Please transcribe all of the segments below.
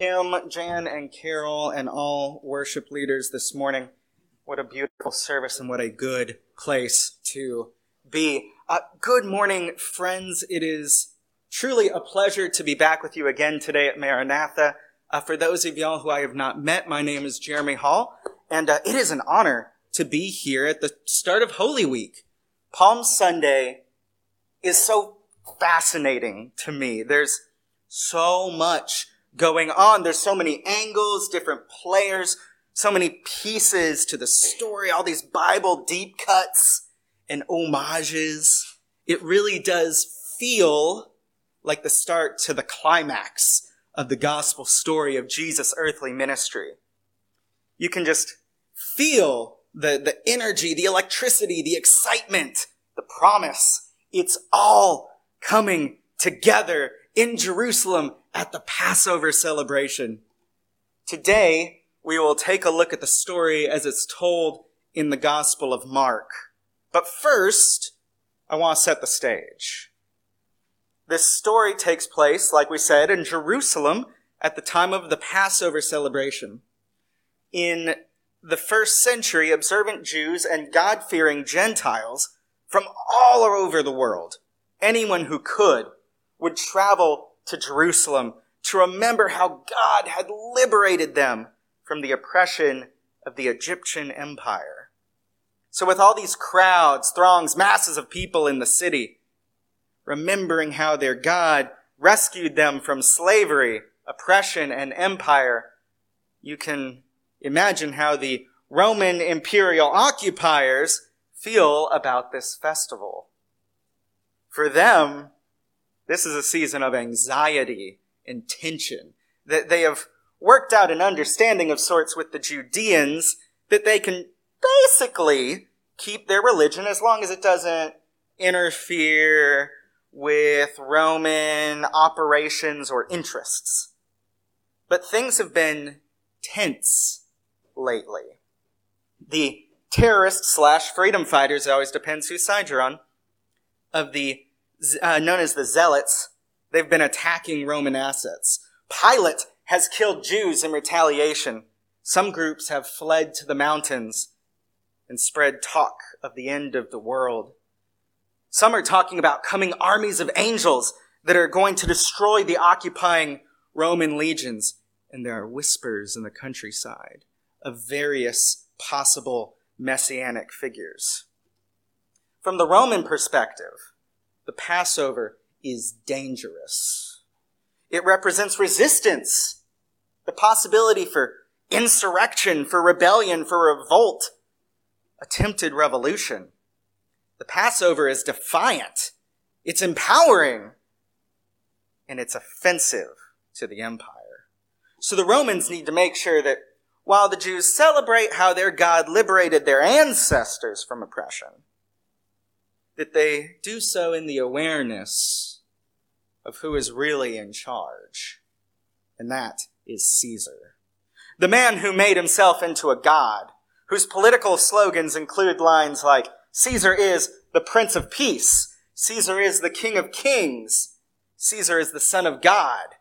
Kim, Jan, and Carol, and all worship leaders this morning. What a beautiful service and what a good place to be. Uh, good morning, friends. It is truly a pleasure to be back with you again today at Maranatha. Uh, for those of y'all who I have not met, my name is Jeremy Hall, and uh, it is an honor to be here at the start of Holy Week. Palm Sunday is so fascinating to me. There's so much going on. There's so many angles, different players, so many pieces to the story, all these Bible deep cuts and homages. It really does feel like the start to the climax of the gospel story of Jesus' earthly ministry. You can just feel the, the energy, the electricity, the excitement, the promise. It's all coming together in Jerusalem at the Passover celebration. Today, we will take a look at the story as it's told in the Gospel of Mark. But first, I want to set the stage. This story takes place, like we said, in Jerusalem at the time of the Passover celebration. In the first century, observant Jews and God fearing Gentiles from all over the world, anyone who could, would travel to Jerusalem to remember how God had liberated them from the oppression of the Egyptian empire. So with all these crowds, throngs, masses of people in the city, remembering how their God rescued them from slavery, oppression, and empire, you can imagine how the Roman imperial occupiers feel about this festival. For them, this is a season of anxiety and tension. That they have worked out an understanding of sorts with the Judeans that they can basically keep their religion as long as it doesn't interfere with Roman operations or interests. But things have been tense lately. The terrorist slash freedom fighters, it always depends whose side you're on, of the uh, known as the Zealots, they've been attacking Roman assets. Pilate has killed Jews in retaliation. Some groups have fled to the mountains and spread talk of the end of the world. Some are talking about coming armies of angels that are going to destroy the occupying Roman legions. And there are whispers in the countryside of various possible messianic figures. From the Roman perspective, the Passover is dangerous. It represents resistance, the possibility for insurrection, for rebellion, for revolt, attempted revolution. The Passover is defiant, it's empowering, and it's offensive to the empire. So the Romans need to make sure that while the Jews celebrate how their God liberated their ancestors from oppression, that they do so in the awareness of who is really in charge, and that is Caesar. The man who made himself into a god, whose political slogans include lines like, Caesar is the Prince of Peace, Caesar is the King of Kings, Caesar is the Son of God.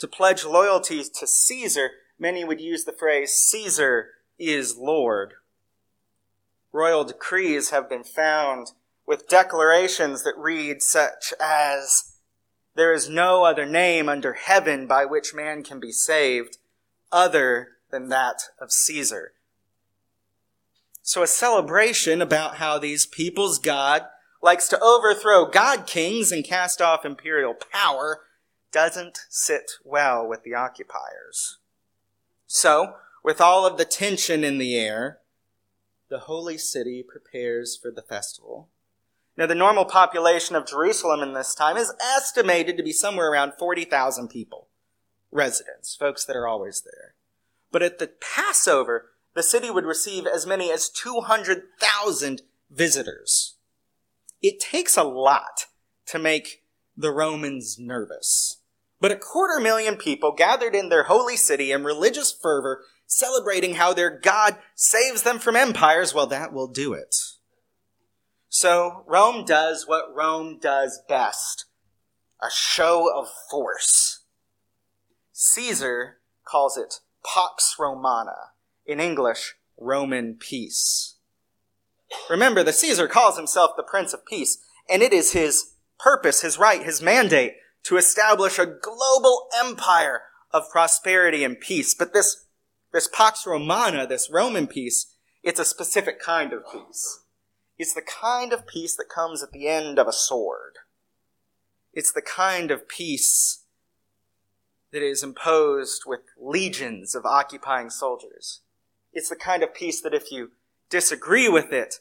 To pledge loyalty to Caesar, many would use the phrase, Caesar is Lord. Royal decrees have been found with declarations that read such as, There is no other name under heaven by which man can be saved other than that of Caesar. So a celebration about how these people's God likes to overthrow God kings and cast off imperial power doesn't sit well with the occupiers. So, with all of the tension in the air, the holy city prepares for the festival. Now, the normal population of Jerusalem in this time is estimated to be somewhere around 40,000 people, residents, folks that are always there. But at the Passover, the city would receive as many as 200,000 visitors. It takes a lot to make the Romans nervous. But a quarter million people gathered in their holy city in religious fervor, celebrating how their God saves them from empires, well, that will do it. So Rome does what Rome does best a show of force. Caesar calls it Pax Romana. In English, Roman peace. Remember, the Caesar calls himself the Prince of Peace, and it is his purpose, his right, his mandate to establish a global empire of prosperity and peace. But this, this Pax Romana, this Roman peace, it's a specific kind of peace. It's the kind of peace that comes at the end of a sword. It's the kind of peace that is imposed with legions of occupying soldiers. It's the kind of peace that if you disagree with it,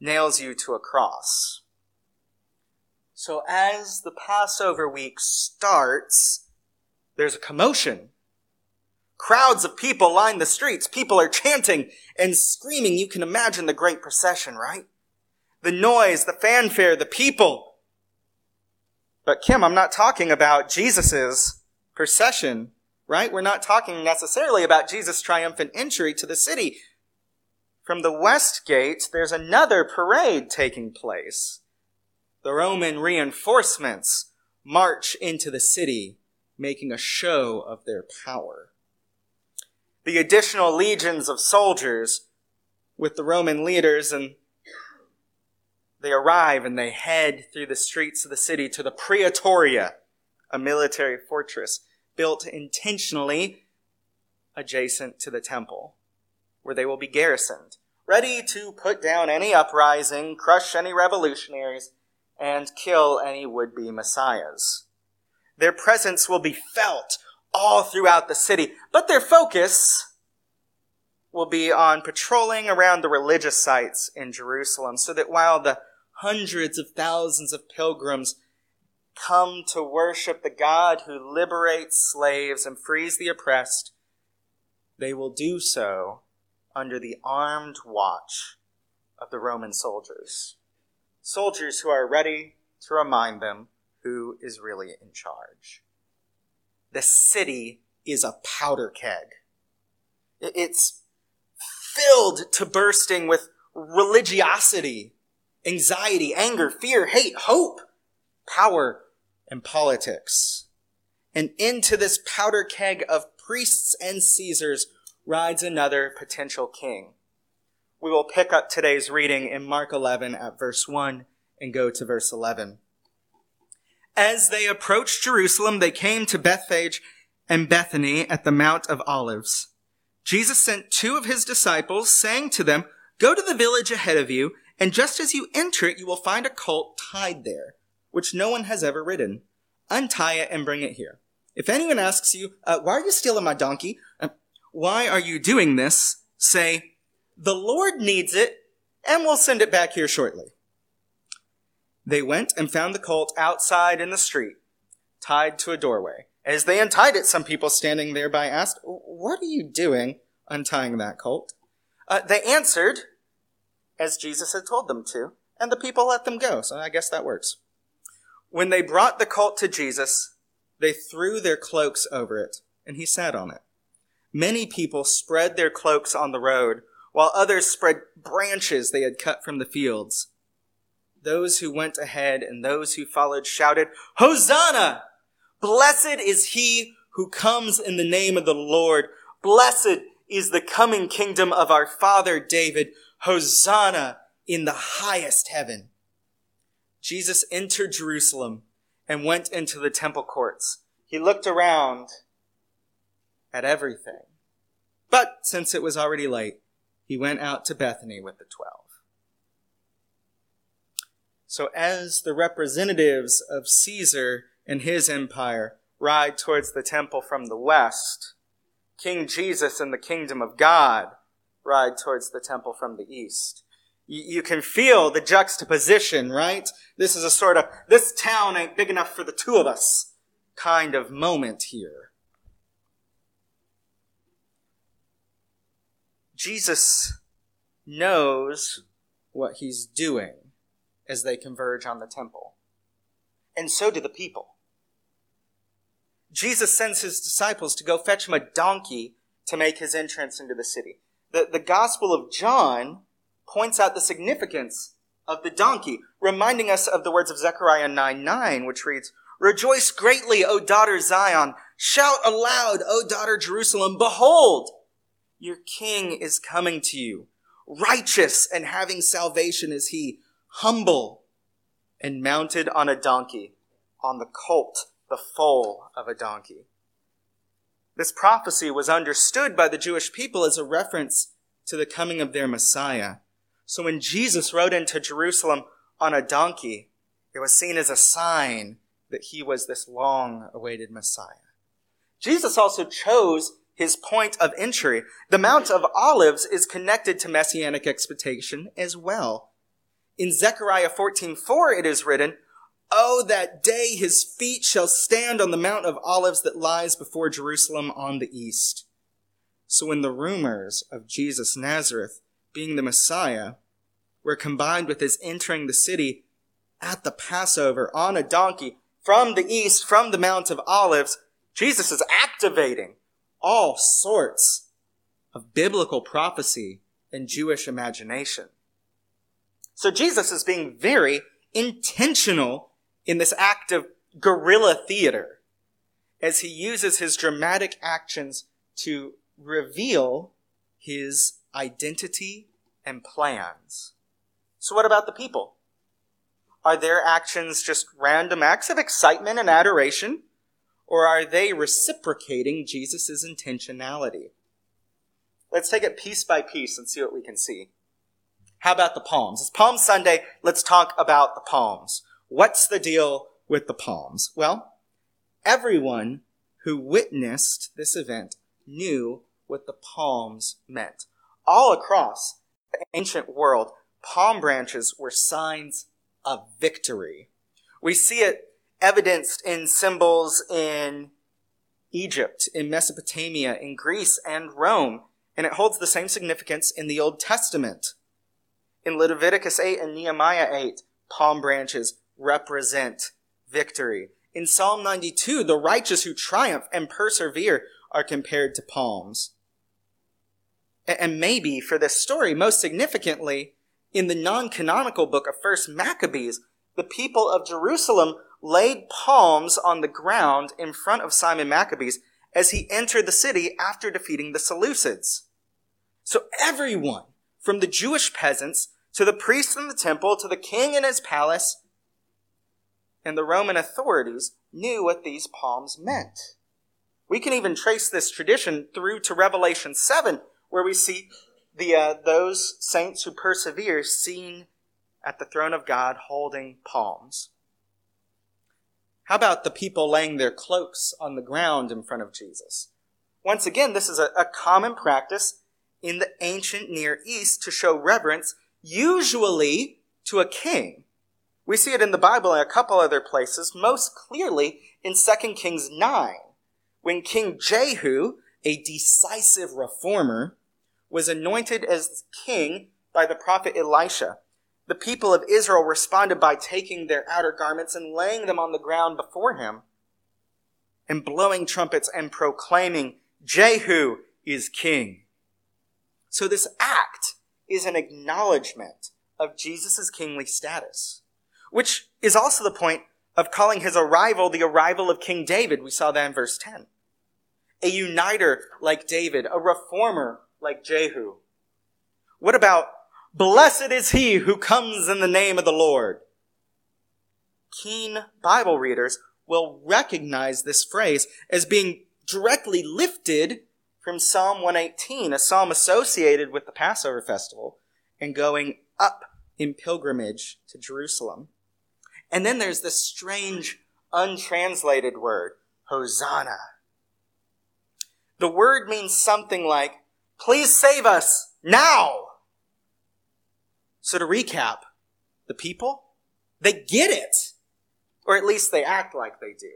nails you to a cross. So as the Passover week starts, there's a commotion. Crowds of people line the streets. People are chanting and screaming. You can imagine the great procession, right? The noise, the fanfare, the people. But Kim, I'm not talking about Jesus's procession, right? We're not talking necessarily about Jesus' triumphant entry to the city. From the west gate, there's another parade taking place the Roman reinforcements march into the city, making a show of their power. The additional legions of soldiers with the Roman leaders and they arrive and they head through the streets of the city to the Praetoria, a military fortress built intentionally adjacent to the temple, where they will be garrisoned, ready to put down any uprising, crush any revolutionaries, and kill any would be messiahs. Their presence will be felt all throughout the city, but their focus will be on patrolling around the religious sites in Jerusalem so that while the hundreds of thousands of pilgrims come to worship the God who liberates slaves and frees the oppressed, they will do so under the armed watch of the Roman soldiers soldiers who are ready to remind them who is really in charge. The city is a powder keg. It's filled to bursting with religiosity, anxiety, anger, fear, hate, hope, power, and politics. And into this powder keg of priests and Caesars rides another potential king. We will pick up today's reading in Mark 11 at verse 1 and go to verse 11. As they approached Jerusalem, they came to Bethphage and Bethany at the Mount of Olives. Jesus sent two of his disciples, saying to them, Go to the village ahead of you, and just as you enter it, you will find a colt tied there, which no one has ever ridden. Untie it and bring it here. If anyone asks you, uh, Why are you stealing my donkey? Uh, why are you doing this? Say, the Lord needs it, and we'll send it back here shortly. They went and found the colt outside in the street, tied to a doorway. As they untied it, some people standing nearby asked, What are you doing untying that colt? Uh, they answered, as Jesus had told them to, and the people let them go, so I guess that works. When they brought the colt to Jesus, they threw their cloaks over it, and he sat on it. Many people spread their cloaks on the road while others spread branches they had cut from the fields. Those who went ahead and those who followed shouted, Hosanna! Blessed is he who comes in the name of the Lord. Blessed is the coming kingdom of our father David. Hosanna in the highest heaven. Jesus entered Jerusalem and went into the temple courts. He looked around at everything. But since it was already late, he went out to Bethany with the twelve. So as the representatives of Caesar and his empire ride towards the temple from the west, King Jesus and the kingdom of God ride towards the temple from the east. You, can feel the juxtaposition, right? This is a sort of, this town ain't big enough for the two of us kind of moment here. Jesus knows what he's doing as they converge on the temple. And so do the people. Jesus sends his disciples to go fetch him a donkey to make his entrance into the city. The, the Gospel of John points out the significance of the donkey, reminding us of the words of Zechariah 9 9, which reads, Rejoice greatly, O daughter Zion. Shout aloud, O daughter Jerusalem, behold, your king is coming to you. Righteous and having salvation is he, humble and mounted on a donkey, on the colt, the foal of a donkey. This prophecy was understood by the Jewish people as a reference to the coming of their Messiah. So when Jesus rode into Jerusalem on a donkey, it was seen as a sign that he was this long awaited Messiah. Jesus also chose his point of entry. The Mount of Olives is connected to messianic expectation as well. In Zechariah 14:4 it is written, "Oh that day his feet shall stand on the Mount of Olives that lies before Jerusalem on the east." So when the rumors of Jesus Nazareth being the Messiah were combined with his entering the city at the Passover on a donkey from the east, from the Mount of Olives, Jesus is activating all sorts of biblical prophecy and Jewish imagination. So Jesus is being very intentional in this act of guerrilla theater as he uses his dramatic actions to reveal his identity and plans. So what about the people? Are their actions just random acts of excitement and adoration? Or are they reciprocating Jesus' intentionality? Let's take it piece by piece and see what we can see. How about the palms? It's Palm Sunday. Let's talk about the palms. What's the deal with the palms? Well, everyone who witnessed this event knew what the palms meant. All across the ancient world, palm branches were signs of victory. We see it evidenced in symbols in Egypt, in Mesopotamia, in Greece, and Rome. And it holds the same significance in the Old Testament. In Leviticus 8 and Nehemiah 8, palm branches represent victory. In Psalm 92, the righteous who triumph and persevere are compared to palms. And maybe for this story, most significantly, in the non-canonical book of First Maccabees, the people of Jerusalem laid palms on the ground in front of Simon Maccabeus as he entered the city after defeating the Seleucids. So everyone, from the Jewish peasants to the priests in the temple to the king in his palace and the Roman authorities, knew what these palms meant. We can even trace this tradition through to Revelation 7, where we see the, uh, those saints who persevere seen at the throne of God holding palms. How about the people laying their cloaks on the ground in front of Jesus? Once again, this is a, a common practice in the ancient Near East to show reverence, usually to a king. We see it in the Bible in a couple other places, most clearly in 2 Kings 9, when King Jehu, a decisive reformer, was anointed as king by the prophet Elisha the people of Israel responded by taking their outer garments and laying them on the ground before him and blowing trumpets and proclaiming, Jehu is king. So this act is an acknowledgement of Jesus' kingly status, which is also the point of calling his arrival the arrival of King David. We saw that in verse 10. A uniter like David, a reformer like Jehu. What about Blessed is he who comes in the name of the Lord. Keen Bible readers will recognize this phrase as being directly lifted from Psalm 118, a psalm associated with the Passover festival and going up in pilgrimage to Jerusalem. And then there's this strange, untranslated word, Hosanna. The word means something like, please save us now. So to recap, the people, they get it. Or at least they act like they do.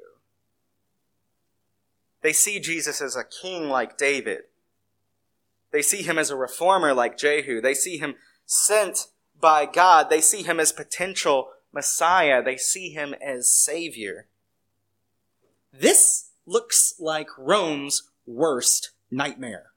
They see Jesus as a king like David. They see him as a reformer like Jehu. They see him sent by God. They see him as potential Messiah. They see him as Savior. This looks like Rome's worst nightmare.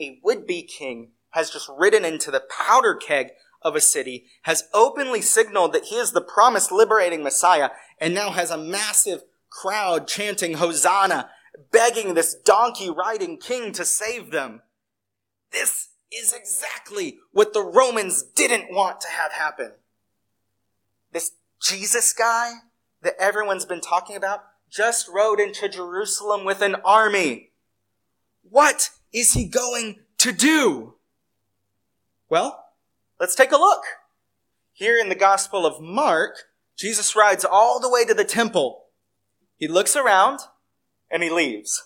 A would-be king has just ridden into the powder keg of a city, has openly signaled that he is the promised liberating Messiah, and now has a massive crowd chanting Hosanna, begging this donkey riding king to save them. This is exactly what the Romans didn't want to have happen. Jesus guy that everyone's been talking about just rode into Jerusalem with an army. What is he going to do? Well, let's take a look. Here in the Gospel of Mark, Jesus rides all the way to the temple. He looks around and he leaves.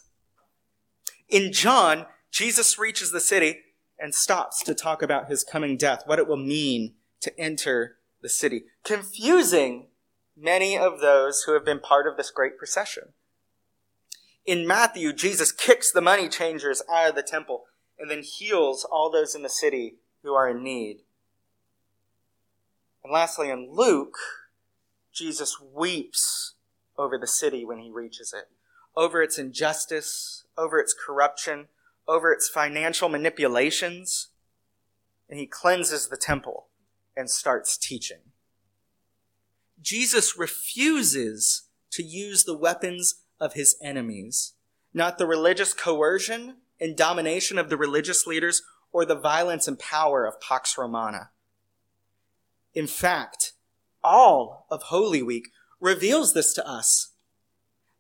In John, Jesus reaches the city and stops to talk about his coming death, what it will mean to enter the city, confusing many of those who have been part of this great procession. In Matthew, Jesus kicks the money changers out of the temple and then heals all those in the city who are in need. And lastly, in Luke, Jesus weeps over the city when he reaches it, over its injustice, over its corruption, over its financial manipulations, and he cleanses the temple and starts teaching. Jesus refuses to use the weapons of his enemies, not the religious coercion and domination of the religious leaders or the violence and power of Pax Romana. In fact, all of Holy Week reveals this to us.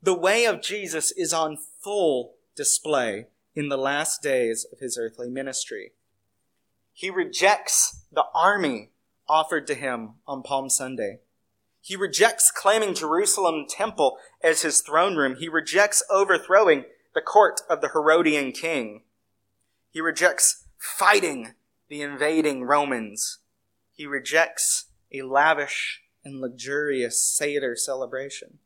The way of Jesus is on full display in the last days of his earthly ministry. He rejects the army offered to him on Palm Sunday. He rejects claiming Jerusalem temple as his throne room. He rejects overthrowing the court of the Herodian king. He rejects fighting the invading Romans. He rejects a lavish and luxurious Seder celebration.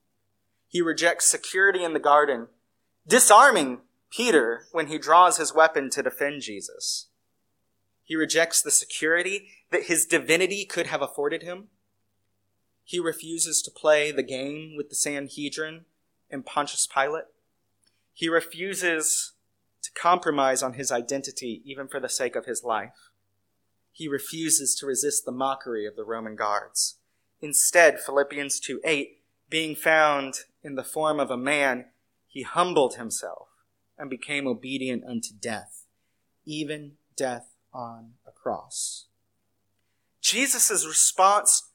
He rejects security in the garden, disarming Peter when he draws his weapon to defend Jesus. He rejects the security that his divinity could have afforded him. He refuses to play the game with the Sanhedrin and Pontius Pilate. He refuses to compromise on his identity even for the sake of his life. He refuses to resist the mockery of the Roman guards. Instead, Philippians 2 8, being found in the form of a man, he humbled himself and became obedient unto death, even death on a cross. Jesus' response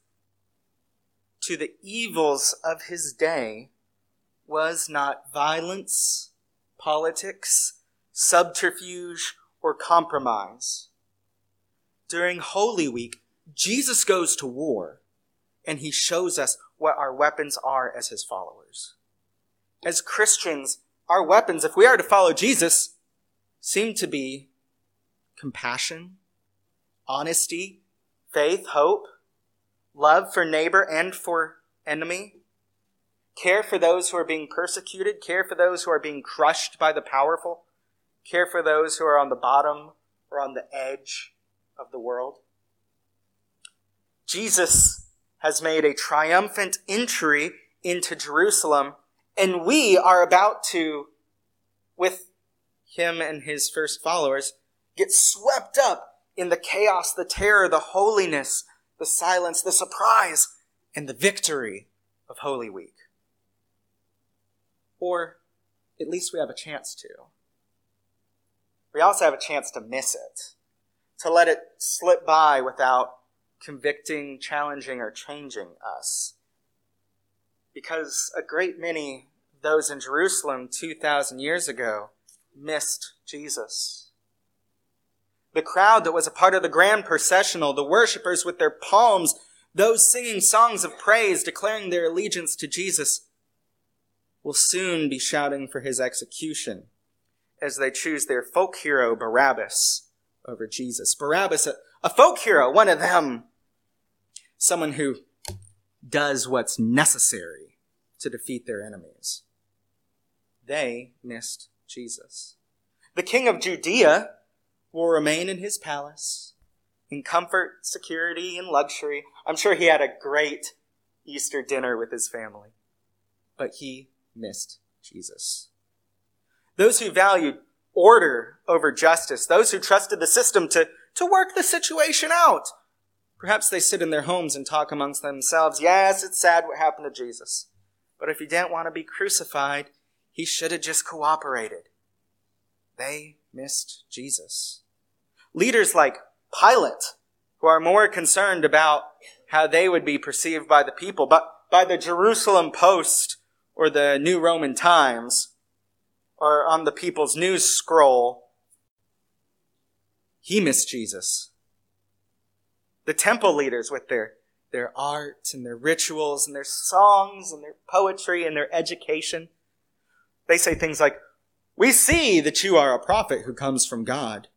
to the evils of his day was not violence, politics, subterfuge, or compromise. During Holy Week, Jesus goes to war and he shows us what our weapons are as his followers. As Christians, our weapons, if we are to follow Jesus, seem to be compassion, honesty, faith, hope, love for neighbor and for enemy, care for those who are being persecuted, care for those who are being crushed by the powerful, care for those who are on the bottom or on the edge of the world. Jesus has made a triumphant entry into Jerusalem, and we are about to, with him and his first followers, get swept up in the chaos, the terror, the holiness, the silence, the surprise, and the victory of Holy Week. Or at least we have a chance to. We also have a chance to miss it, to let it slip by without convicting, challenging, or changing us. Because a great many those in Jerusalem 2,000 years ago missed Jesus. The crowd that was a part of the grand processional, the worshippers with their palms, those singing songs of praise, declaring their allegiance to Jesus, will soon be shouting for his execution as they choose their folk hero Barabbas over Jesus. Barabbas, a, a folk hero, one of them, someone who does what's necessary to defeat their enemies. They missed Jesus. The king of Judea will remain in his palace in comfort, security, and luxury. I'm sure he had a great Easter dinner with his family. But he missed Jesus. Those who valued order over justice, those who trusted the system to, to work the situation out, perhaps they sit in their homes and talk amongst themselves. Yes, it's sad what happened to Jesus. But if he didn't want to be crucified, he should have just cooperated. They missed Jesus. Leaders like Pilate, who are more concerned about how they would be perceived by the people, but by the Jerusalem Post or the New Roman Times or on the people's news scroll, he missed Jesus. The temple leaders with their, their art and their rituals and their songs and their poetry and their education, they say things like, we see that you are a prophet who comes from God.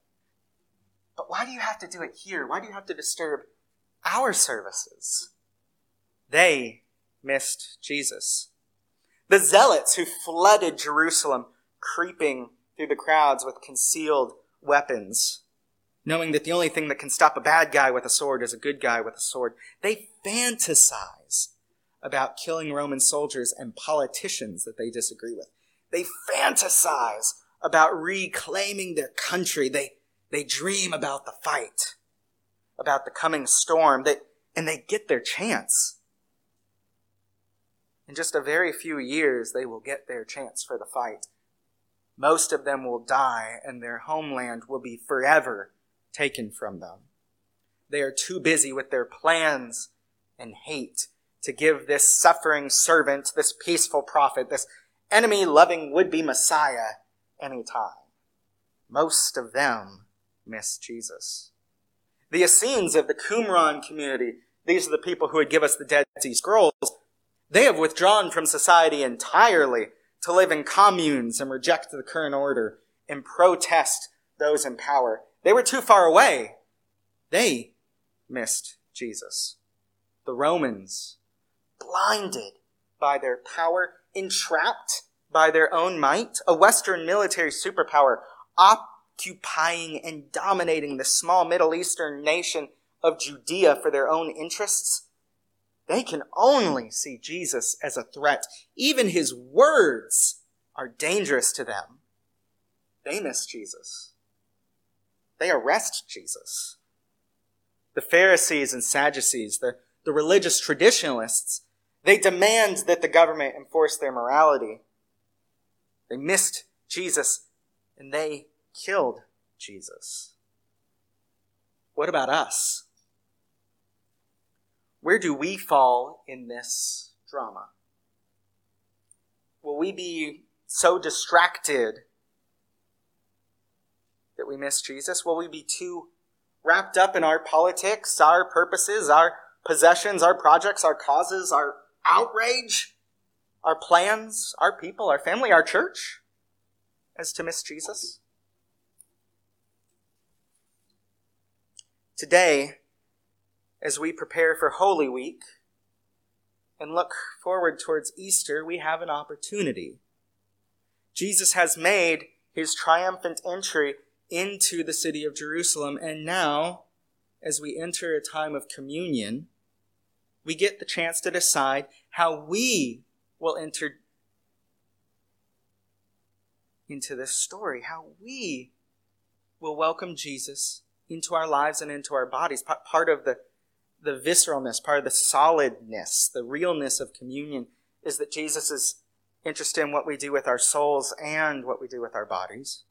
But why do you have to do it here? Why do you have to disturb our services? They missed Jesus. The zealots who flooded Jerusalem, creeping through the crowds with concealed weapons, knowing that the only thing that can stop a bad guy with a sword is a good guy with a sword, they fantasize about killing Roman soldiers and politicians that they disagree with. They fantasize about reclaiming their country. They, they dream about the fight, about the coming storm, they, and they get their chance. In just a very few years, they will get their chance for the fight. Most of them will die, and their homeland will be forever taken from them. They are too busy with their plans and hate to give this suffering servant, this peaceful prophet, this enemy loving would be Messiah any time. Most of them miss Jesus. The Essenes of the Qumran community, these are the people who would give us the Dead Sea Scrolls, they have withdrawn from society entirely to live in communes and reject the current order and protest those in power. They were too far away. They missed Jesus. The Romans, blinded by their power, entrapped by their own might, a Western military superpower occupying and dominating the small Middle Eastern nation of Judea for their own interests, they can only see Jesus as a threat. Even his words are dangerous to them. They miss Jesus. They arrest Jesus. The Pharisees and Sadducees, the, the religious traditionalists, they demand that the government enforce their morality. They missed Jesus and they killed Jesus. What about us? Where do we fall in this drama? Will we be so distracted that we miss Jesus? Will we be too wrapped up in our politics, our purposes, our possessions, our projects, our causes, our outrage, our plans, our people, our family, our church, as to miss Jesus? Today, as we prepare for Holy Week and look forward towards Easter, we have an opportunity. Jesus has made his triumphant entry into the city of Jerusalem, and now, as we enter a time of communion, we get the chance to decide how we will enter into this story, how we will welcome Jesus into our lives and into our bodies. Part of the, the visceralness, part of the solidness, the realness of communion is that Jesus is interested in what we do with our souls and what we do with our bodies.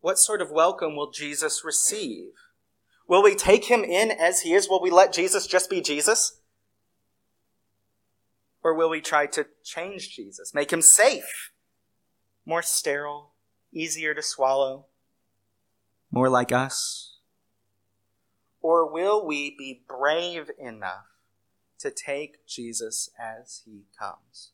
What sort of welcome will Jesus receive? Will we take him in as he is? Will we let Jesus just be Jesus? Or will we try to change Jesus, make him safe, more sterile, easier to swallow, more like us? Or will we be brave enough to take Jesus as he comes?